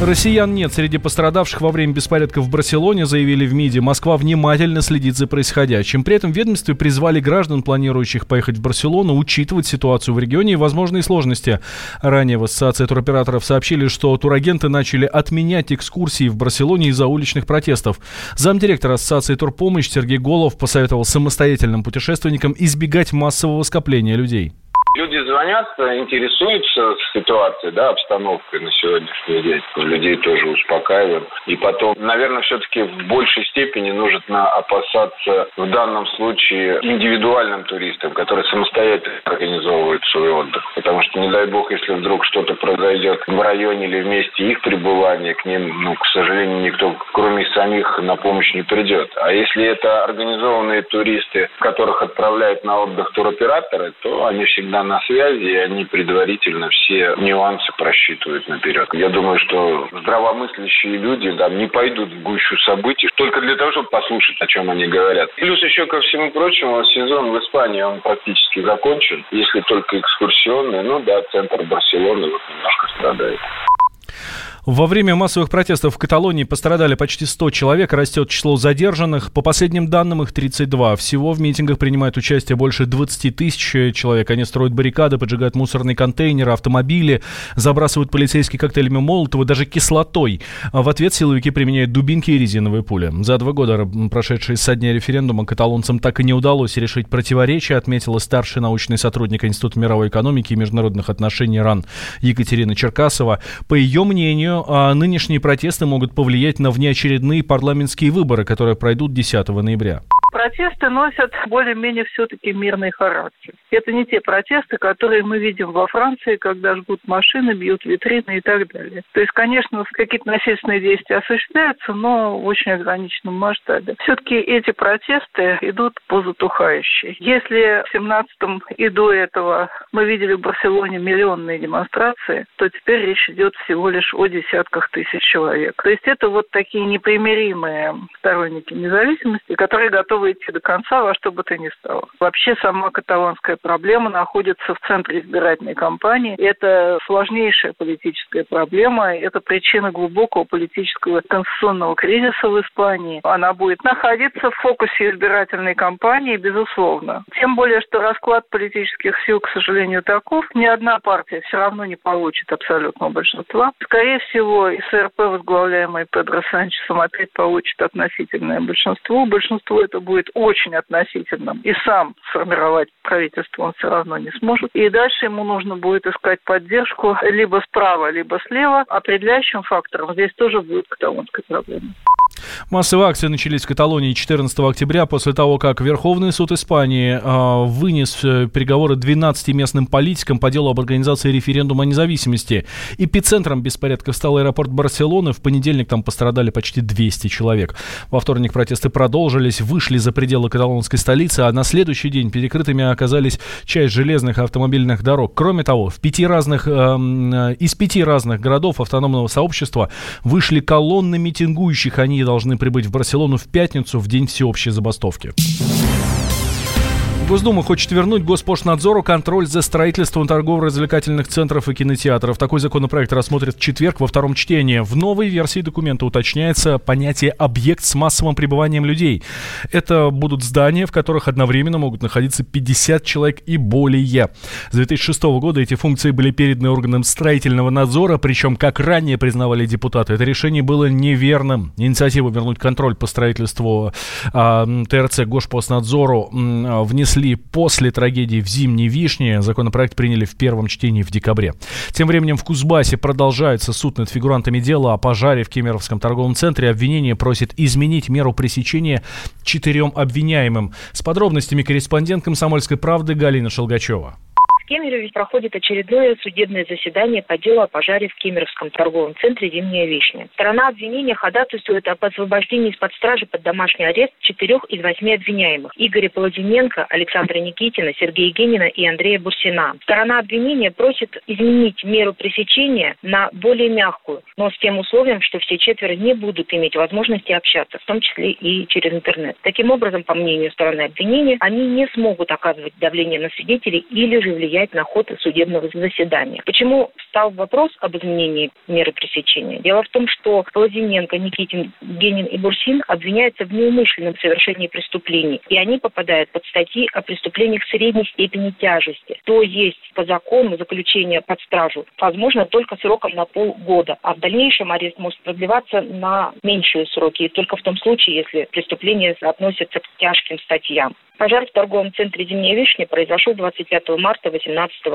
Россиян нет среди пострадавших во время беспорядков в Барселоне, заявили в МИДе. Москва внимательно следит за происходящим. При этом ведомстве призвали граждан, планирующих поехать в Барселону, учитывать ситуацию в регионе и возможные сложности. Ранее в Ассоциации туроператоров сообщили, что турагенты начали отменять экскурсии в Барселоне из-за уличных протестов. Замдиректора Ассоциации турпомощь Сергей Голов посоветовал самостоятельным путешественникам избегать массового скопления людей. Люди звонят, интересуются ситуацией, да, обстановкой на сегодняшний день. Людей тоже успокаиваем. И потом, наверное, все-таки в большей степени нужно опасаться в данном случае индивидуальным туристам, которые самостоятельно организовывают свой отдых. Потому что, не дай бог, если вдруг что-то произойдет в районе или в месте их пребывания, к ним, ну, к сожалению, никто, кроме самих, на помощь не придет. А если это организованные туристы, которых отправляют на отдых туроператоры, то они всегда на связи, и они предварительно все нюансы просчитывают наперед. Я думаю, что здравомыслящие люди да, не пойдут в гущу событий только для того, чтобы послушать, о чем они говорят. Плюс еще, ко всему прочему, сезон в Испании, он практически закончен. Если только экскурсионный, ну да, центр Барселоны вот немножко страдает. Во время массовых протестов в Каталонии пострадали почти 100 человек, растет число задержанных. По последним данным, их 32. Всего в митингах принимают участие больше 20 тысяч человек. Они строят баррикады, поджигают мусорные контейнеры, автомобили, забрасывают полицейские коктейлями Молотова, даже кислотой. А в ответ силовики применяют дубинки и резиновые пули. За два года, прошедшие со дня референдума, каталонцам так и не удалось решить противоречия, отметила старший научный сотрудник Института мировой экономики и международных отношений РАН Екатерина Черкасова. По ее мнению, а нынешние протесты могут повлиять на внеочередные парламентские выборы, которые пройдут 10 ноября. Протесты носят более-менее все-таки мирный характер. Это не те протесты, которые мы видим во Франции, когда жгут машины, бьют витрины и так далее. То есть, конечно, какие-то насильственные действия осуществляются, но в очень ограниченном масштабе. Все-таки эти протесты идут по затухающей. Если в 17-м и до этого мы видели в Барселоне миллионные демонстрации, то теперь речь идет всего лишь о десятках тысяч человек. То есть это вот такие непримиримые сторонники независимости, которые готовы идти до конца во что бы то ни стало. Вообще сама каталонская проблема находится в центре избирательной кампании. Это сложнейшая политическая проблема. Это причина глубокого политического конституционного кризиса в Испании. Она будет находиться в фокусе избирательной кампании, безусловно. Тем более, что расклад политических сил, к сожалению, таков. Ни одна партия все равно не получит абсолютного большинства. Скорее всего, СРП, возглавляемый Педро Санчесом, опять получит относительное большинство. Большинство это будет очень относительным, и сам сформировать правительство он все равно не сможет. И дальше ему нужно будет искать поддержку либо справа, либо слева. Определяющим фактором здесь тоже будет каталонская проблема. Массовые акции начались в Каталонии 14 октября после того, как Верховный суд Испании э, вынес э, переговоры 12 местным политикам по делу об организации референдума о независимости. Эпицентром беспорядков стал аэропорт Барселоны. В понедельник там пострадали почти 200 человек. Во вторник протесты продолжились, вышли за пределы каталонской столицы, а на следующий день перекрытыми оказались часть железных автомобильных дорог. Кроме того, в пяти разных, эм, э, из пяти разных городов автономного сообщества вышли колонны митингующих. Они должны прибыть в Барселону в пятницу, в день всеобщей забастовки. Госдума хочет вернуть Госпошнадзору контроль за строительством торгово-развлекательных центров и кинотеатров. Такой законопроект рассмотрят в четверг во втором чтении. В новой версии документа уточняется понятие «объект с массовым пребыванием людей». Это будут здания, в которых одновременно могут находиться 50 человек и более. С 2006 года эти функции были переданы органам строительного надзора, причем, как ранее признавали депутаты, это решение было неверным. Инициативу вернуть контроль по строительству а, ТРЦ Госпоснадзору а, внесли внесли после трагедии в Зимней Вишне. Законопроект приняли в первом чтении в декабре. Тем временем в Кузбассе продолжается суд над фигурантами дела о пожаре в Кемеровском торговом центре. Обвинение просит изменить меру пресечения четырем обвиняемым. С подробностями корреспондент «Комсомольской правды» Галина Шелгачева. Кемерове проходит очередное судебное заседание по делу о пожаре в Кемеровском торговом центре «Зимняя вишня». Сторона обвинения ходатайствует об освобождении из-под стражи под домашний арест четырех из восьми обвиняемых – Игоря Полодиненко, Александра Никитина, Сергея Генина и Андрея Бурсина. Сторона обвинения просит изменить меру пресечения на более мягкую, но с тем условием, что все четверо не будут иметь возможности общаться, в том числе и через интернет. Таким образом, по мнению стороны обвинения, они не смогут оказывать давление на свидетелей или же влиять влиять на ход судебного заседания. Почему встал вопрос об изменении меры пресечения? Дело в том, что Лазиненко, Никитин, Генин и Бурсин обвиняются в неумышленном совершении преступлений, и они попадают под статьи о преступлениях средней степени тяжести. То есть по закону заключение под стражу возможно только сроком на полгода, а в дальнейшем арест может продлеваться на меньшие сроки, и только в том случае, если преступление относится к тяжким статьям. Пожар в торговом центре «Зимняя вишня» произошел 25 марта 2018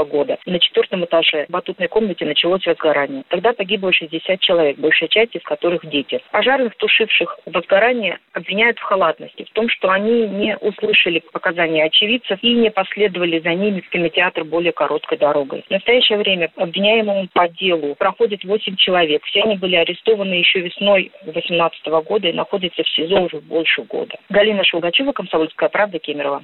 года. На четвертом этаже батутной комнате началось возгорание. Тогда погибло 60 человек, большая часть из которых дети. Пожарных, тушивших возгорание, обвиняют в халатности, в том, что они не услышали показания очевидцев и не последовали за ними в кинотеатр более короткой дорогой. В настоящее время обвиняемому по делу проходит 8 человек. Все они были арестованы еще весной 2018 года и находятся в СИЗО уже больше года. Галина Шелгачева, «Комсомольская правда», Кемерово.